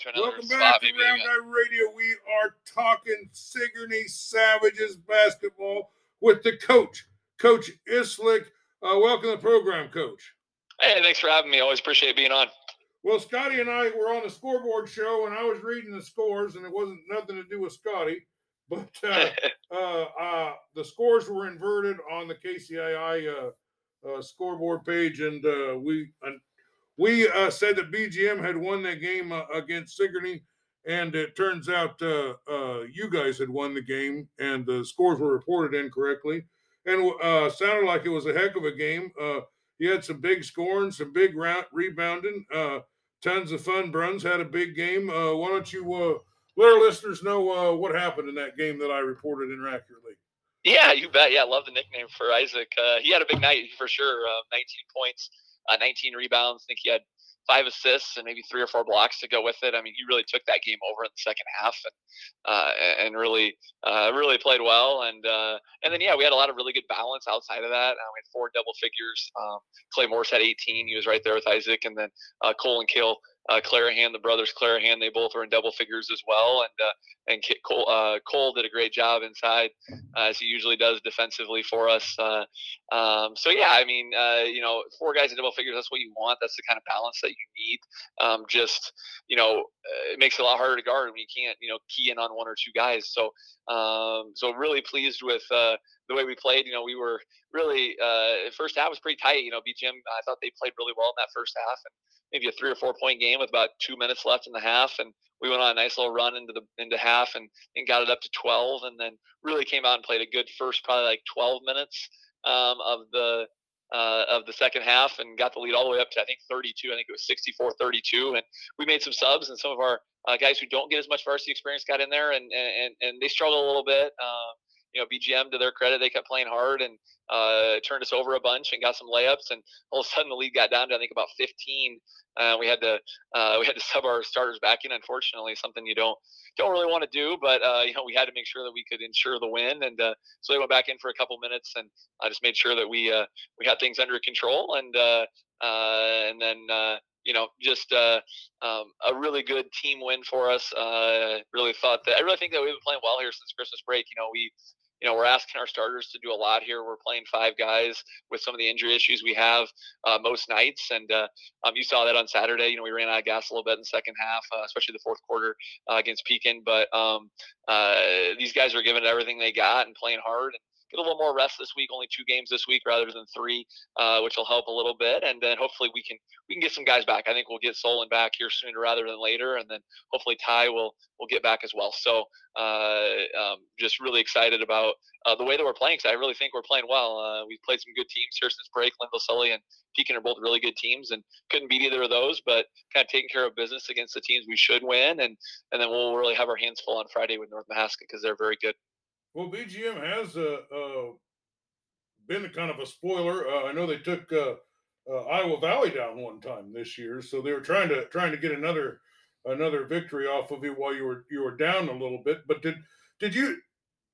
to another Welcome spot. back to Round Guy Radio. We are talking Sigourney Savages basketball with the coach, Coach Islick. Uh, welcome to the program, Coach. Hey, thanks for having me. Always appreciate being on. Well, Scotty and I were on the scoreboard show, and I was reading the scores, and it wasn't nothing to do with Scotty, but uh, uh, uh, the scores were inverted on the KCII uh, uh, scoreboard page, and uh, we we uh, said that BGM had won that game uh, against Sigourney, and it turns out uh, uh, you guys had won the game, and the scores were reported incorrectly, and uh, sounded like it was a heck of a game. Uh, you had some big scoring, some big rebounding, uh, tons of fun. Bruns had a big game. Uh, why don't you uh, let our listeners know uh, what happened in that game that I reported inaccurately? Yeah, you bet. Yeah, I love the nickname for Isaac. Uh, he had a big night for sure. Uh, 19 points, uh, 19 rebounds. I think he had five assists and maybe three or four blocks to go with it. I mean, he really took that game over in the second half and uh, and really uh, really played well. And uh, and then yeah, we had a lot of really good balance outside of that. Uh, we had four double figures. Um, Clay Morse had 18. He was right there with Isaac, and then uh, Cole and Kill uh, Clarahan, the brothers Clarahan, they both were in double figures as well. And uh, and Cole, uh, Cole did a great job inside, uh, as he usually does defensively for us. Uh, um, so yeah, I mean, uh, you know, four guys in double figures, that's what you want. That's the kind of balance that you need. Um, just you know, it makes it a lot harder to guard when you can't, you know, key in on one or two guys. So um, so really pleased with the way we played. You know, we were really uh, first half was pretty tight. You know, BGM, I thought they played really well in that first half, and maybe a three or four point game with about two minutes left in the half, and we went on a nice little run into the into half and, and got it up to 12, and then really came out and played a good first probably like 12 minutes um, of the uh, of the second half and got the lead all the way up to I think 32. I think it was 64-32, and we made some subs and some of our uh, guys who don't get as much varsity experience got in there and and and they struggled a little bit. Uh, you know, BGM to their credit, they kept playing hard and uh, turned us over a bunch and got some layups. And all of a sudden, the lead got down to I think about 15. Uh, we had to uh, we had to sub our starters back in. Unfortunately, something you don't don't really want to do, but uh, you know we had to make sure that we could ensure the win. And uh, so they went back in for a couple minutes, and I just made sure that we uh, we had things under control. And and then you know, just uh, um, a really good team win for us. Uh, really thought that I really think that we've been playing well here since Christmas break. You know, we you know, we're asking our starters to do a lot here. We're playing five guys with some of the injury issues we have uh, most nights, and uh, um, you saw that on Saturday. You know, we ran out of gas a little bit in the second half, uh, especially the fourth quarter uh, against Pekin. But um, uh, these guys are giving everything they got and playing hard. And, get a little more rest this week. Only two games this week rather than three, uh, which will help a little bit. And then hopefully we can we can get some guys back. I think we'll get Solon back here sooner rather than later, and then hopefully Ty will will get back as well. So uh, um, just really excited about uh, the way that we're playing. I really think we're playing well. Uh, we've played some good teams here since break. Lynnville Sully and Pekin are both really good teams, and couldn't beat either of those. But kind of taking care of business against the teams we should win, and and then we'll really have our hands full on Friday with North Mahaska because they're very good. Well, BGM has uh, been kind of a spoiler. Uh, I know they took uh, uh, Iowa Valley down one time this year, so they were trying to trying to get another another victory off of you while you were you were down a little bit. But did did you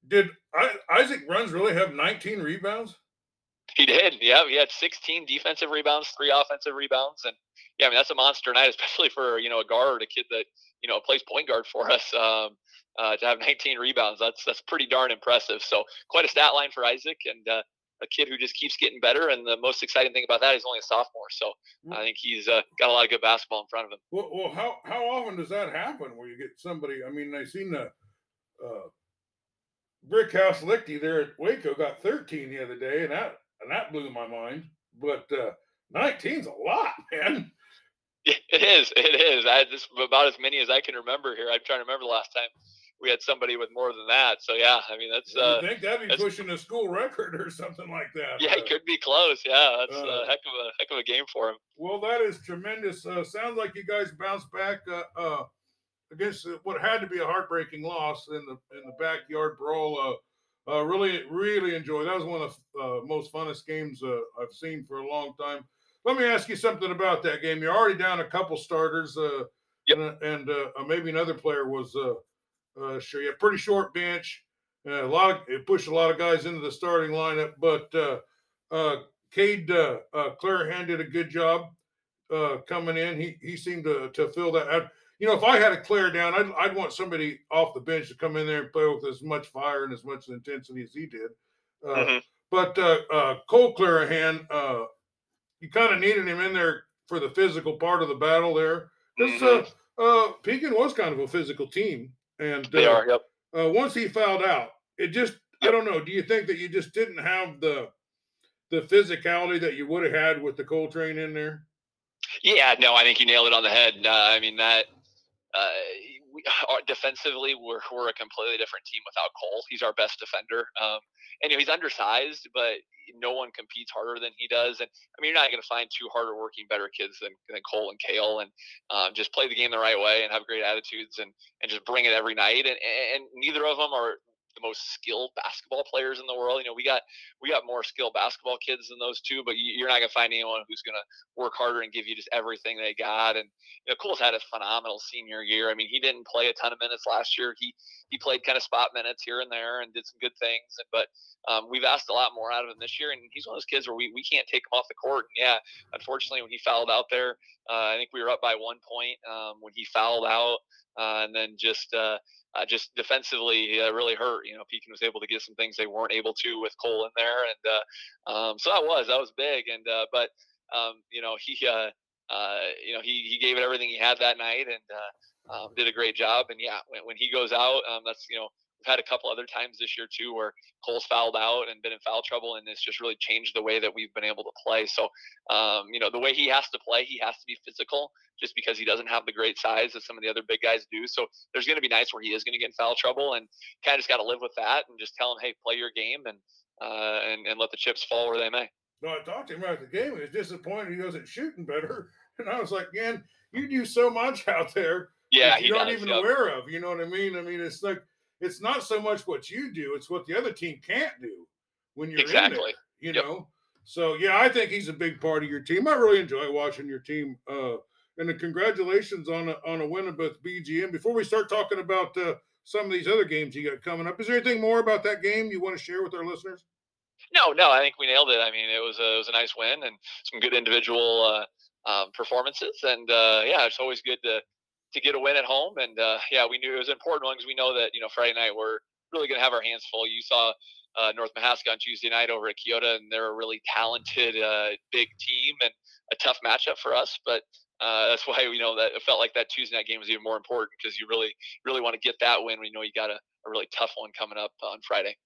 did Isaac Runs really have 19 rebounds? He did. Yeah, he had 16 defensive rebounds, three offensive rebounds, and yeah, I mean that's a monster night, especially for you know a guard, a kid that you know plays point guard for us. Um, uh, to have 19 rebounds, that's that's pretty darn impressive. So quite a stat line for Isaac, and uh, a kid who just keeps getting better. And the most exciting thing about that is only a sophomore, so I think he's uh, got a lot of good basketball in front of him. Well, well, how how often does that happen where you get somebody? I mean, I seen the uh, Brick House Lichty there at Waco got 13 the other day, and that and that blew my mind. But uh, 19's a lot, man. Yeah, it is. It is. I had just about as many as I can remember here. I'm trying to remember the last time we had somebody with more than that. So yeah, I mean that's. Uh, think that'd be pushing a school record or something like that. Yeah, uh, he could be close. Yeah, that's uh, a heck of a heck of a game for him. Well, that is tremendous. Uh, sounds like you guys bounced back uh, uh, against what had to be a heartbreaking loss in the in the backyard brawl. really, really enjoyed. That was one of the most funnest games I've seen for a long time. Let me ask you something about that game. You're already down a couple starters, yep. and, and maybe another player was uh, sure, you have pretty short bench. Uh, a lot of it pushed a lot of guys into the starting lineup, but uh, uh, Cade uh, uh, Clarahan did a good job uh, coming in. He he seemed to to fill that. out. you know, if I had a Claire down, I'd, I'd want somebody off the bench to come in there and play with as much fire and as much intensity as he did. Uh, mm-hmm. But uh, uh, Cole Clarahan, uh, you kind of needed him in there for the physical part of the battle there. Because uh, mm-hmm. uh, Pekin was kind of a physical team, and they are. Yep. once he fouled out, it just I don't know. Do you think that you just didn't have the the physicality that you would have had with the Coltrane in there? Yeah, no, I think you nailed it on the head. Uh, I mean that uh, we, uh, defensively, we're we're a completely different team without Cole. He's our best defender. Um, and he's undersized, but no one competes harder than he does. And I mean, you're not going to find two harder working, better kids than, than Cole and Kale. And um, just play the game the right way and have great attitudes and and just bring it every night. And and neither of them are the most skilled basketball players in the world. You know, we got we got more skilled basketball kids than those two, but you're not gonna find anyone who's gonna work harder and give you just everything they got. And you know, Cole's had a phenomenal senior year. I mean, he didn't play a ton of minutes last year. He he played kind of spot minutes here and there and did some good things. But um, we've asked a lot more out of him this year, and he's one of those kids where we, we can't take him off the court. And yeah, unfortunately, when he fouled out there, uh, I think we were up by one point um, when he fouled out, and then just uh, uh, just defensively uh, really hurt. You know, Pekin was able to get some things they weren't able to with Cole in there, and uh, um, so that was that was big. And uh, but um, you know he uh, uh, you know he he gave it everything he had that night and um, did a great job. And yeah, when, when he goes out, um, that's you know We've had a couple other times this year too where Cole's fouled out and been in foul trouble, and it's just really changed the way that we've been able to play. So, um, you know, the way he has to play, he has to be physical, just because he doesn't have the great size that some of the other big guys do. So, there's going to be nights where he is going to get in foul trouble, and kind of just got to live with that and just tell him, hey, play your game and uh, and and let the chips fall where they may. No, I talked to him about the game. He was disappointed he wasn't shooting better, and I was like, man, you do so much out there. Yeah, you're not even yep. aware of. You know what I mean? I mean, it's like it's not so much what you do; it's what the other team can't do when you're exactly. in there. You yep. know. So yeah, I think he's a big part of your team. I really enjoy watching your team. Uh, and congratulations on a, on a win with BGM. Before we start talking about uh, some of these other games you got coming up, is there anything more about that game you want to share with our listeners? No, no, I think we nailed it. I mean, it was a, it was a nice win and some good individual uh, um, performances, and uh, yeah, it's always good to to get a win at home. And uh, yeah, we knew it was an important one because we know that you know Friday night we're really going to have our hands full. You saw uh, North Mahaska on Tuesday night over at Keota, and they're a really talented, uh, big team and a tough matchup for us. But uh, that's why we know that it felt like that Tuesday night game was even more important because you really, really want to get that win. We know you got a, a really tough one coming up on Friday.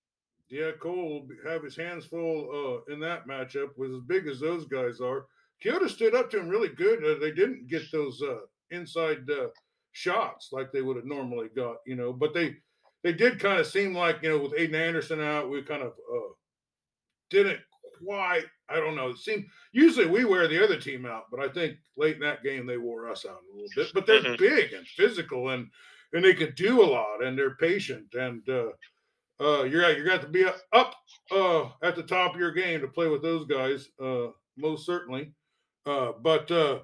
Yeah, Cole will have his hands full uh, in that matchup with as big as those guys are. Keota stood up to him really good. Uh, they didn't get those uh, inside uh, shots like they would have normally got, you know. But they they did kind of seem like, you know, with Aiden Anderson out, we kind of uh, didn't quite. I don't know. It seemed usually we wear the other team out, but I think late in that game they wore us out a little bit. But they're mm-hmm. big and physical and and they can do a lot and they're patient and uh, uh, you're you're got to be up uh, at the top of your game to play with those guys, uh, most certainly. Uh, but uh,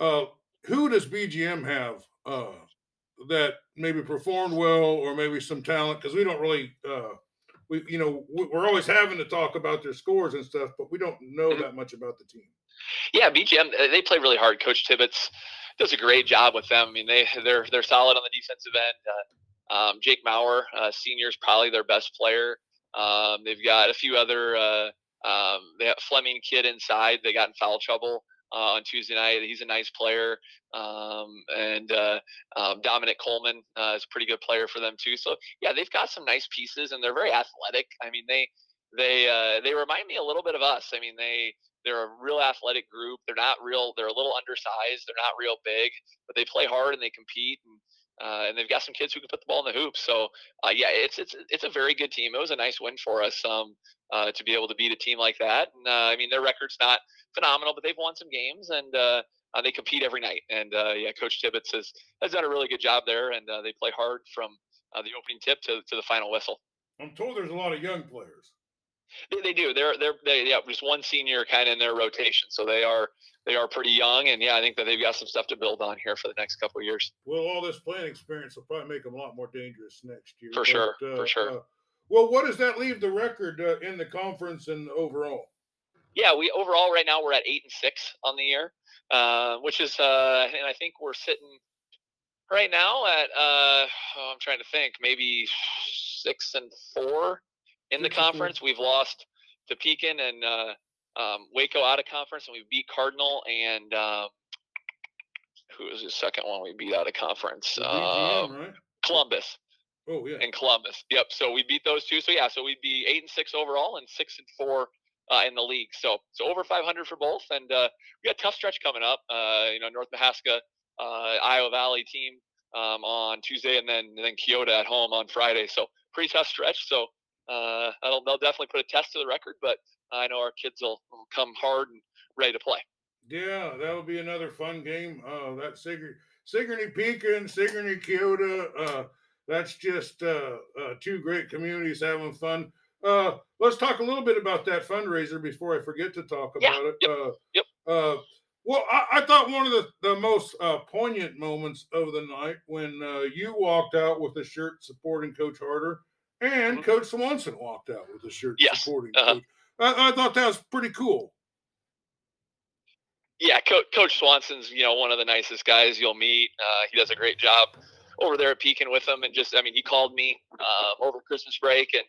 uh, who does BGM have uh, that maybe performed well or maybe some talent? Because we don't really, uh, we you know, we're always having to talk about their scores and stuff, but we don't know mm-hmm. that much about the team. Yeah, BGM uh, they play really hard. Coach Tibbetts does a great job with them. I mean, they they're they're solid on the defensive end. Uh, um, Jake Maurer, uh, senior, is probably their best player. Um, they've got a few other. Uh, um, they have Fleming kid inside. They got in foul trouble uh, on Tuesday night. He's a nice player. Um, and uh, um, Dominic Coleman uh, is a pretty good player for them too. So yeah, they've got some nice pieces, and they're very athletic. I mean, they they uh, they remind me a little bit of us. I mean, they they're a real athletic group. They're not real. They're a little undersized. They're not real big, but they play hard and they compete. And uh, and they've got some kids who can put the ball in the hoop. So uh, yeah, it's it's it's a very good team. It was a nice win for us um, uh, to be able to beat a team like that. And uh, I mean, their record's not phenomenal, but they've won some games and uh, uh, they compete every night. And yeah, Coach Tibbetts has has done a really good job there, and they play hard from the opening tip to to the final whistle. I'm told there's a lot of young players. They, they do. They're they're they yeah just one senior kind of in their rotation, so they are they are pretty young, and yeah, I think that they've got some stuff to build on here for the next couple of years. Well, all this playing experience will probably make them a lot more dangerous next year. For but, sure, uh, for sure. Uh, well, what does that leave the record uh, in the conference and overall? Yeah, we overall right now we're at eight and six on the year, uh, which is, uh, and I think we're sitting right now at uh, oh, I'm trying to think, maybe six and four in the conference. We've lost to Pekin and uh, um, Waco out of conference, and we beat Cardinal and um, who was the second one we beat out of conference? BGM, right? Columbus. Oh yeah. In Columbus. Yep. So we beat those two. So yeah. So we'd be eight and six overall, and six and four uh, in the league. So so over 500 for both, and uh, we got a tough stretch coming up. Uh, you know, North Mahaska, uh, Iowa Valley team um, on Tuesday, and then and then Keota at home on Friday. So pretty tough stretch. So uh, they'll, they'll definitely put a test to the record, but I know our kids will, will come hard and ready to play. Yeah, that'll be another fun game. Uh, that Sigourney, Sigourney Pekin, Sigourney Keota. Uh, that's just two great communities having fun. Uh, let's talk a little bit about that fundraiser before I forget to talk about yeah, it. Yep, uh, yep. Uh, well, I, I, thought one of the, the most uh, poignant moments of the night when uh, you walked out with a shirt supporting Coach Harder and mm-hmm. Coach Swanson walked out with a shirt yes. supporting uh-huh. Coach. I, I, thought that was pretty cool. Yeah, Co- Coach Swanson's you know one of the nicest guys you'll meet. Uh, he does a great job over there at Pekin with them, and just I mean he called me uh, over Christmas break and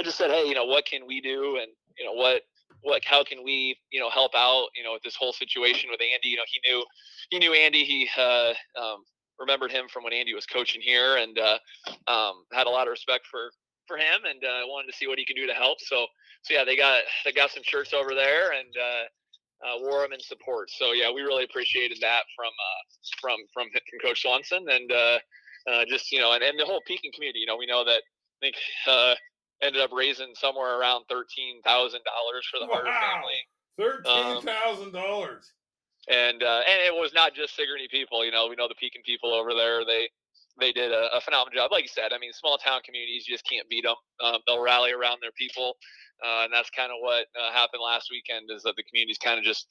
I just said, hey, you know, what can we do, and you know what what how can we you know help out you know with this whole situation with Andy. You know, he knew he knew Andy. He uh, um, remembered him from when Andy was coaching here, and uh, um, had a lot of respect for for him, and uh, wanted to see what he could do to help. So so yeah, they got they got some shirts over there, and uh, uh, wore them in support. So yeah, we really appreciated that from uh, from from from Coach Swanson, and just you know, and, and the whole Pekin community. You know, we know that I think uh, ended up raising somewhere around thirteen thousand dollars for the wow. Harder family. Thirteen thousand um, dollars. And uh, and it was not just Sigourney people. You know, we know the Pekin people over there. They they did a, a, phenomenal job. Like you said, I mean, small town communities you just can't beat them. Um, they'll rally around their people, uh, and that's kind of what uh, happened last weekend. Is that the communities kind of just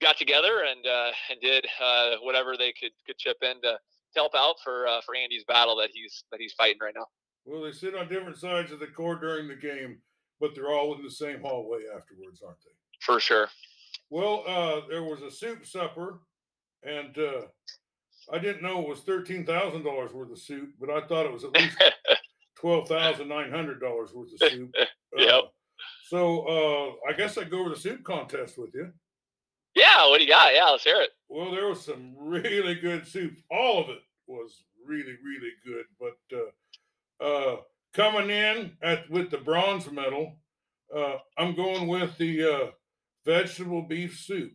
got together and uh, and did uh, whatever they could could chip in to, to help out for uh, for Andy's battle that he's that he's fighting right now. Well, they sit on different sides of the court during the game, but they're all in the same hallway afterwards, aren't they? For sure. Well, uh, there was a soup supper, and uh, I didn't know it was thirteen thousand dollars worth of soup, but I thought it was at least twelve thousand nine hundred dollars worth of soup. Uh, yep. So uh, I guess I'd go over the soup contest with you. Yeah, what do you got? Yeah, let's hear it. Well, there was some really good soup. All of it was really, really good. But uh, coming in at with the bronze medal, uh, I'm going with the uh, vegetable beef soup.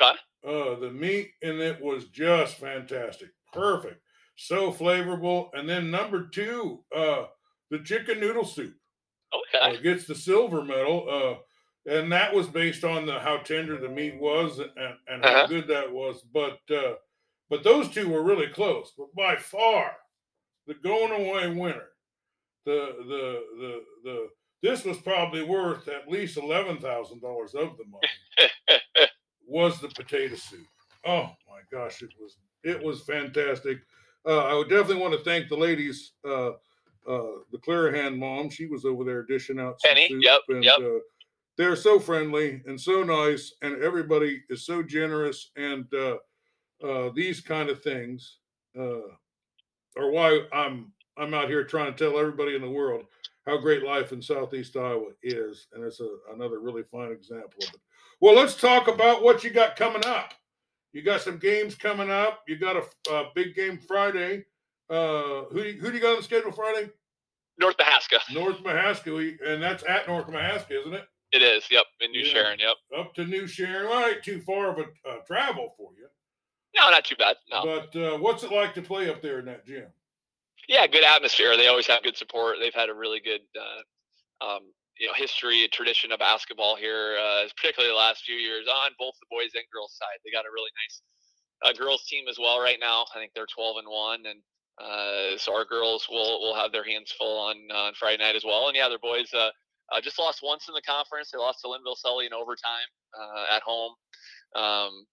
Okay. Uh, the meat in it was just fantastic, perfect, so flavorful. And then number two, uh, the chicken noodle soup. Okay. Gets the silver medal. Uh, and that was based on the how tender the meat was and, and how uh-huh. good that was. But uh, but those two were really close. But by far, the going away winner. The the the the this was probably worth at least eleven thousand dollars of the money. was the potato soup? Oh my gosh, it was it was fantastic. Uh, I would definitely want to thank the ladies. Uh, uh, the Clarahan mom, she was over there dishing out some Penny, soup, yep, and yep. Uh, they're so friendly and so nice, and everybody is so generous. And uh, uh, these kind of things uh, or why I'm I'm out here trying to tell everybody in the world how great life in Southeast Iowa is, and it's a, another really fine example of it. Well, let's talk about what you got coming up. You got some games coming up. You got a, a big game Friday. Uh, who who do you got on the schedule Friday? North Mahaska. North Mahaska, and that's at North Mahaska, isn't it? It is. Yep, in New yeah. Sharon. Yep. Up to New Sharon. All right, too far of a uh, travel for you. No, not too bad. No. But uh, what's it like to play up there in that gym? Yeah, good atmosphere. They always have good support. They've had a really good, uh, um, you know, history, tradition of basketball here, uh, particularly the last few years on both the boys and girls side. They got a really nice uh, girls team as well right now. I think they're 12 and one, and uh, so our girls will will have their hands full on on Friday night as well. And yeah, their boys uh, uh, just lost once in the conference. They lost to Lynnville Sully in overtime uh, at home. Um,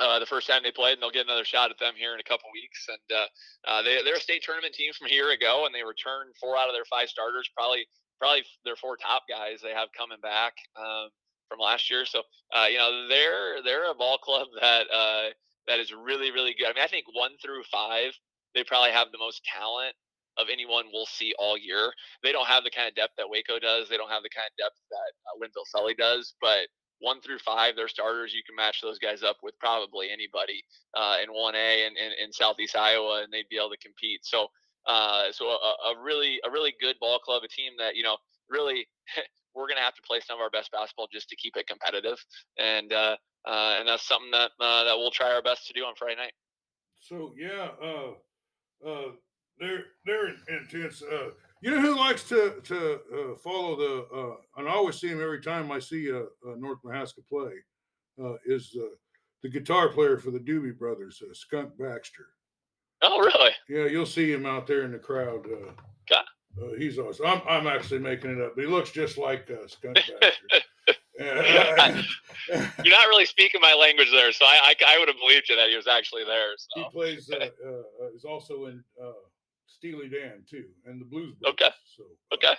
uh, the first time they played, and they'll get another shot at them here in a couple weeks. And uh, uh, they, they're a state tournament team from a year ago, and they returned four out of their five starters, probably probably their four top guys they have coming back um, from last year. So uh, you know they're they're a ball club that uh, that is really really good. I mean, I think one through five they probably have the most talent of anyone we'll see all year. They don't have the kind of depth that Waco does. They don't have the kind of depth that uh, Sully does. But one through five, they're starters. You can match those guys up with probably anybody uh, in 1A and in Southeast Iowa, and they'd be able to compete. So, uh, so a, a, really, a really good ball club, a team that you know really we're going to have to play some of our best basketball just to keep it competitive, and uh, uh, and that's something that uh, that we'll try our best to do on Friday night. So yeah, uh, they're they're intense. You know who likes to to uh, follow the uh, and I always see him every time I see uh, uh North Mahaska play uh, is uh, the guitar player for the Doobie Brothers, uh, Skunk Baxter. Oh, really? Yeah, you'll see him out there in the crowd. Uh, God. Uh, he's awesome. I'm, I'm actually making it up, but he looks just like uh, Skunk Baxter. You're not really speaking my language there, so I, I, I would have believed you that he was actually there. So. He plays. Uh, uh, is also in uh, Steely Dan too, and the Blues Brothers. Okay. So uh, okay.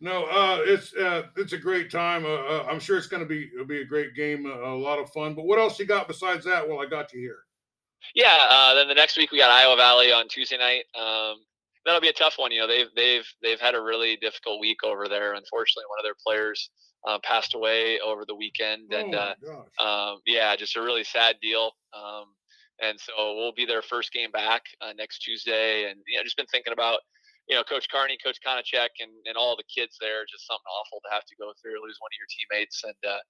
No, uh, it's uh, it's a great time. Uh, uh I'm sure it's going to be it'll be a great game, a lot of fun. But what else you got besides that? Well, I got you here. Yeah. Uh, then the next week we got Iowa Valley on Tuesday night. Um, that'll be a tough one. You know, they've they've they've had a really difficult week over there. Unfortunately, one of their players uh, passed away over the weekend, and oh uh, um, yeah, just a really sad deal. Um, and so we'll be their first game back uh, next Tuesday. And you know, just been thinking about you know Coach Carney, Coach Konachek, and and all the kids there. Just something awful to have to go through, lose one of your teammates, and uh,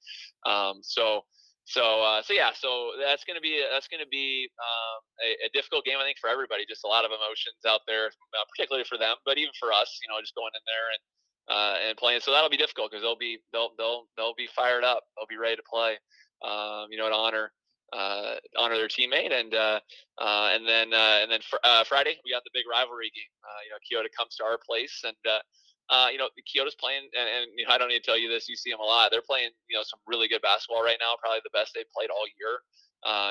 um, so. So, uh, so yeah, so that's going to be that's going to be um, a, a, difficult game, I think, for everybody. Just a lot of emotions out there, uh, particularly for them, but even for us, you know, just going in there and uh, and playing. So that'll be difficult because they'll be they'll they'll they'll be fired up. They'll be ready to play. Um, you know, to honor uh, honor their teammate, and uh, uh, and then uh, and then fr- uh, Friday we got the big rivalry game. Uh, you know, Keota comes to our place, and you know Keota's playing, and, and you know, I don't need to tell you this. You see them a lot. They're playing, you know, some really good basketball right now. Probably the best they've played all year.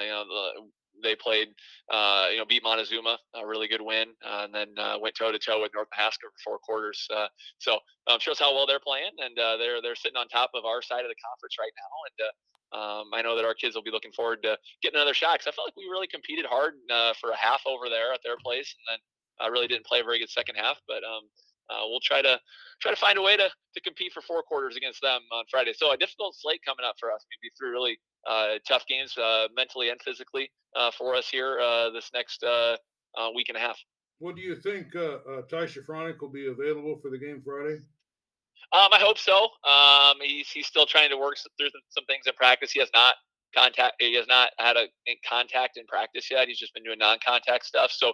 you know, the, they played, you know, beat Montezuma, a really good win, and then went toe to toe with North Mahaska for four quarters. so um, shows how well they're playing, and they're they're sitting on top of our side of the conference right now, and um, I know that our kids will be looking forward to getting another shot because I felt like we really competed hard uh, for a half over there at their place, and then I uh, really didn't play a very good second half. But um, uh, we'll try to try to find a way to to compete for four quarters against them on Friday. So a difficult slate coming up for us. Maybe three really uh, tough games uh, mentally and physically uh, for us here this next week and a half. What do you think uh, uh, will be available for the game Friday? Um, I hope so. Um, he's he's still trying to work through some things in practice. He has not contact. He has not had a contact in practice yet. He's just been doing non-contact stuff. So,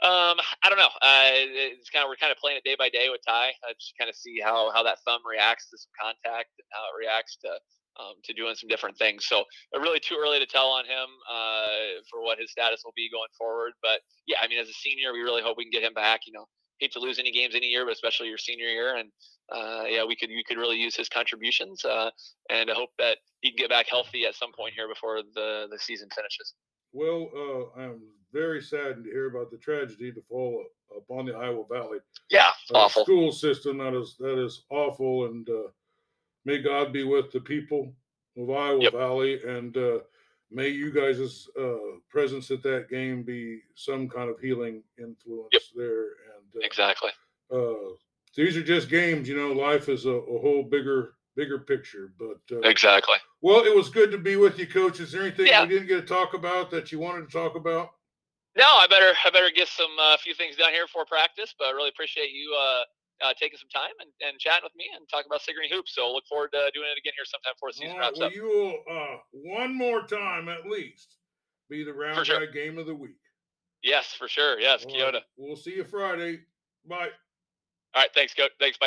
um, I don't know. Uh, it's kind of we're kind of playing it day by day with Ty. I just kind of see how how that thumb reacts to some contact and how it reacts to um, to doing some different things. So really too early to tell on him uh, for what his status will be going forward. But yeah, I mean, as a senior, we really hope we can get him back. You know, hate to lose any games any year, but especially your senior year. And uh, yeah, we could we could really use his contributions, uh, and I hope that he can get back healthy at some point here before the the season finishes. Well, uh, I'm very saddened to hear about the tragedy to fall upon the Iowa Valley. Yeah, uh, awful school system. That is that is awful, and uh, may God be with the people of Iowa yep. Valley, and uh, may you guys' presence at that game be some kind of healing influence yep. there. And exactly these are just games. You know, life is a, a whole bigger bigger picture. But uh, exactly. Well, it was good to be with you, Coach. Is there anything yeah. we didn't get to talk about that you wanted to talk about? No, I better I better get some a uh, few things done here for practice. But I really appreciate you uh, uh, taking some time and, and chatting with me and talking about Sigourney hoops. So look forward to doing it again here sometime before the season right, wraps well, up. You will uh, one more time at least be the round sure. game of the week. Yes, for sure. Yes, All Keota. Right. We'll see you Friday. Bye. All right. Thanks, Coach. Thanks. Bye.